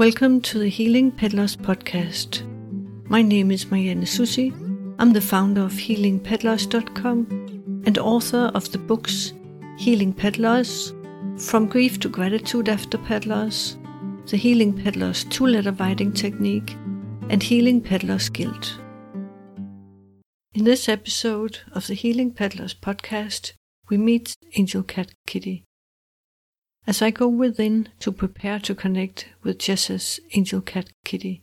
Welcome to the Healing Pet Loss podcast. My name is Marianne Soucy. I'm the founder of healingpetloss.com and author of the books Healing Pet Loss, From Grief to Gratitude After Pet Loss, The Healing Pet Loss Two Letter Writing Technique, and Healing Pet Loss Guilt. In this episode of the Healing Pet Loss podcast, we meet Angel Cat Kitty. As I go within to prepare to connect with Jessa's angel cat Kitty,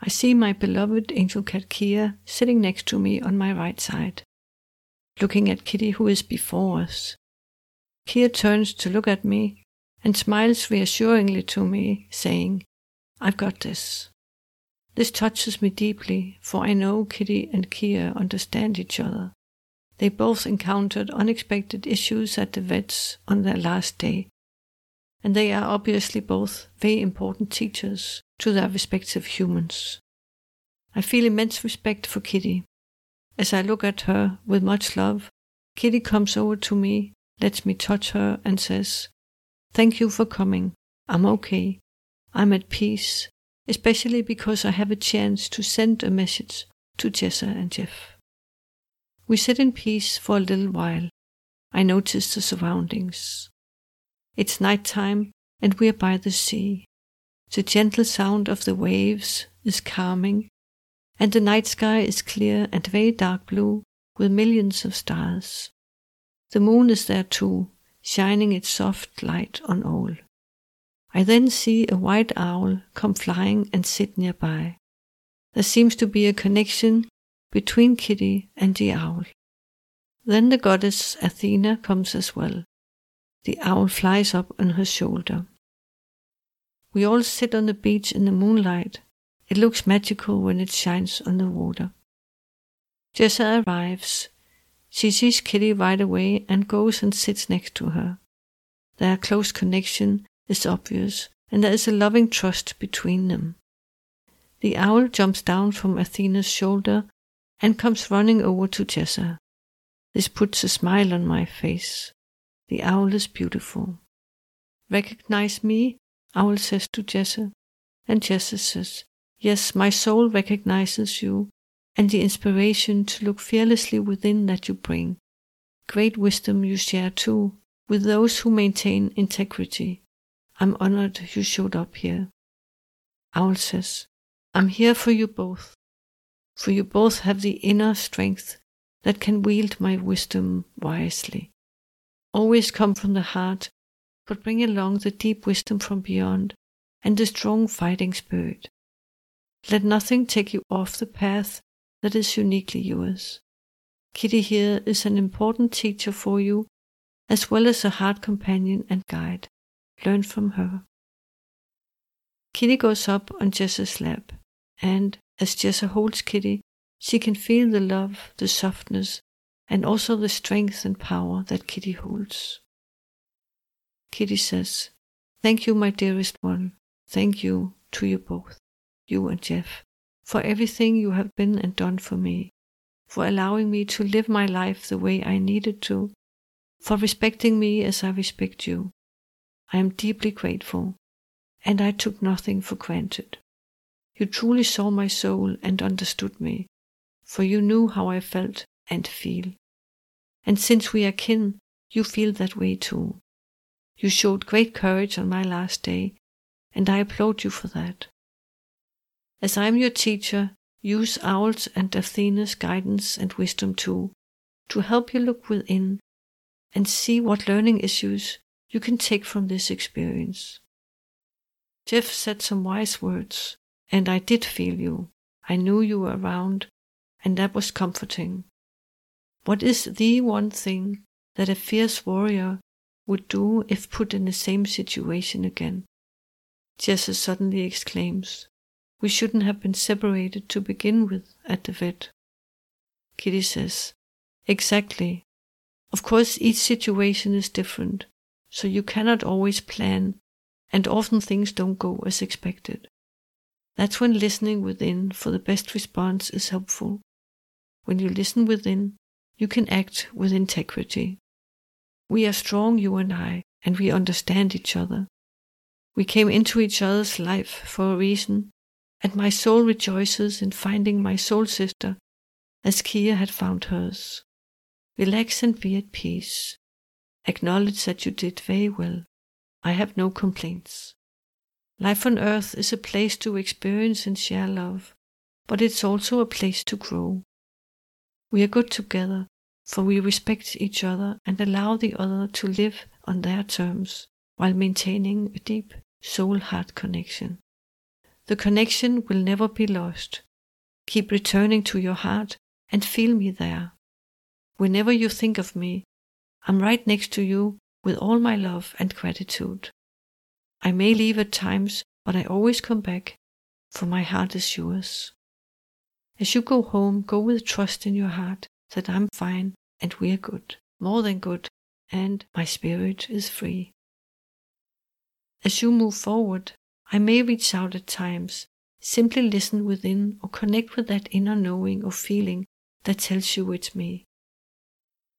I see my beloved angel cat Kia sitting next to me on my right side, looking at Kitty who is before us. Kia turns to look at me and smiles reassuringly to me, saying, I've got this. This touches me deeply, for I know Kitty and Kia understand each other. They both encountered unexpected issues at the vets on their last day and they are obviously both very important teachers to their respective humans. I feel immense respect for Kitty. As I look at her with much love, Kitty comes over to me, lets me touch her, and says, Thank you for coming. I'm okay. I'm at peace, especially because I have a chance to send a message to Jessa and Jeff. We sit in peace for a little while. I notice the surroundings. It's night time, and we're by the sea. The gentle sound of the waves is calming, and the night sky is clear and very dark blue with millions of stars. The moon is there too, shining its soft light on all. I then see a white owl come flying and sit nearby. There seems to be a connection between Kitty and the owl. Then the goddess Athena comes as well. The owl flies up on her shoulder. We all sit on the beach in the moonlight. It looks magical when it shines on the water. Jessa arrives. She sees Kitty right away and goes and sits next to her. Their close connection is obvious, and there is a loving trust between them. The owl jumps down from Athena's shoulder and comes running over to Jessa. This puts a smile on my face. The owl is beautiful. Recognize me? Owl says to Jessa. And Jessa says, Yes, my soul recognizes you and the inspiration to look fearlessly within that you bring. Great wisdom you share too with those who maintain integrity. I'm honored you showed up here. Owl says, I'm here for you both, for you both have the inner strength that can wield my wisdom wisely always come from the heart, but bring along the deep wisdom from beyond and the strong fighting spirit. Let nothing take you off the path that is uniquely yours. Kitty here is an important teacher for you, as well as a heart companion and guide. Learn from her. Kitty goes up on Jessa's lap, and as Jessa holds Kitty, she can feel the love, the softness, and also the strength and power that Kitty holds. Kitty says, Thank you, my dearest one. Thank you to you both, you and Jeff, for everything you have been and done for me, for allowing me to live my life the way I needed to, for respecting me as I respect you. I am deeply grateful, and I took nothing for granted. You truly saw my soul and understood me, for you knew how I felt and feel. And since we are kin, you feel that way too. You showed great courage on my last day, and I applaud you for that. As I am your teacher, use Owl's and Athena's guidance and wisdom too, to help you look within and see what learning issues you can take from this experience. Jeff said some wise words, and I did feel you. I knew you were around, and that was comforting. What is the one thing that a fierce warrior would do if put in the same situation again? Jessa suddenly exclaims, We shouldn't have been separated to begin with at the vet. Kitty says, Exactly. Of course, each situation is different, so you cannot always plan, and often things don't go as expected. That's when listening within for the best response is helpful. When you listen within, you can act with integrity. We are strong, you and I, and we understand each other. We came into each other's life for a reason, and my soul rejoices in finding my soul sister as Kia had found hers. Relax and be at peace. Acknowledge that you did very well. I have no complaints. Life on earth is a place to experience and share love, but it's also a place to grow. We are good together, for we respect each other and allow the other to live on their terms while maintaining a deep soul heart connection. The connection will never be lost. Keep returning to your heart and feel me there. Whenever you think of me, I'm right next to you with all my love and gratitude. I may leave at times, but I always come back, for my heart is yours. As you go home, go with trust in your heart that I'm fine and we're good, more than good, and my spirit is free. As you move forward, I may reach out at times. Simply listen within or connect with that inner knowing or feeling that tells you it's me.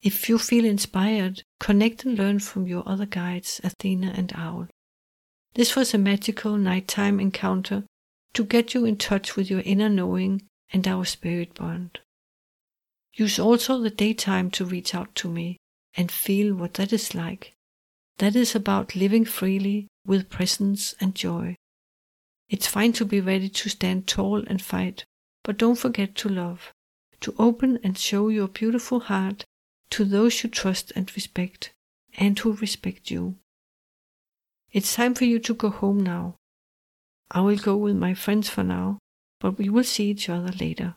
If you feel inspired, connect and learn from your other guides, Athena and Owl. This was a magical nighttime encounter to get you in touch with your inner knowing and our spirit bond. Use also the daytime to reach out to me and feel what that is like. That is about living freely with presence and joy. It's fine to be ready to stand tall and fight, but don't forget to love, to open and show your beautiful heart to those you trust and respect, and who respect you. It's time for you to go home now. I will go with my friends for now, but we will see each other later.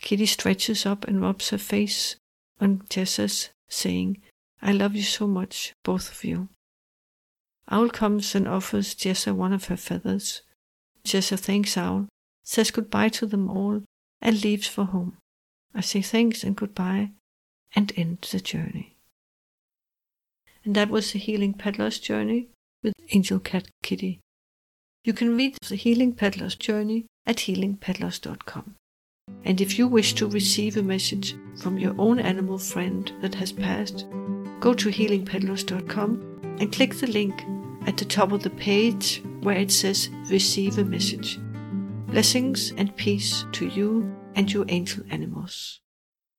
Kitty stretches up and rubs her face on Jessa's, saying, I love you so much, both of you. Owl comes and offers Jessa one of her feathers. Jessa thanks Owl, says goodbye to them all, and leaves for home. I say thanks and goodbye and end the journey. And that was the Healing Pet Loss Journey with Angel Cat Kitty. You can read the Healing Pet Loss Journey at healingpetloss.com. And if you wish to receive a message from your own animal friend that has passed, go to healingpetloss.com and click the link at the top of the page where it says Receive a Message. Blessings and peace to you and your angel animals.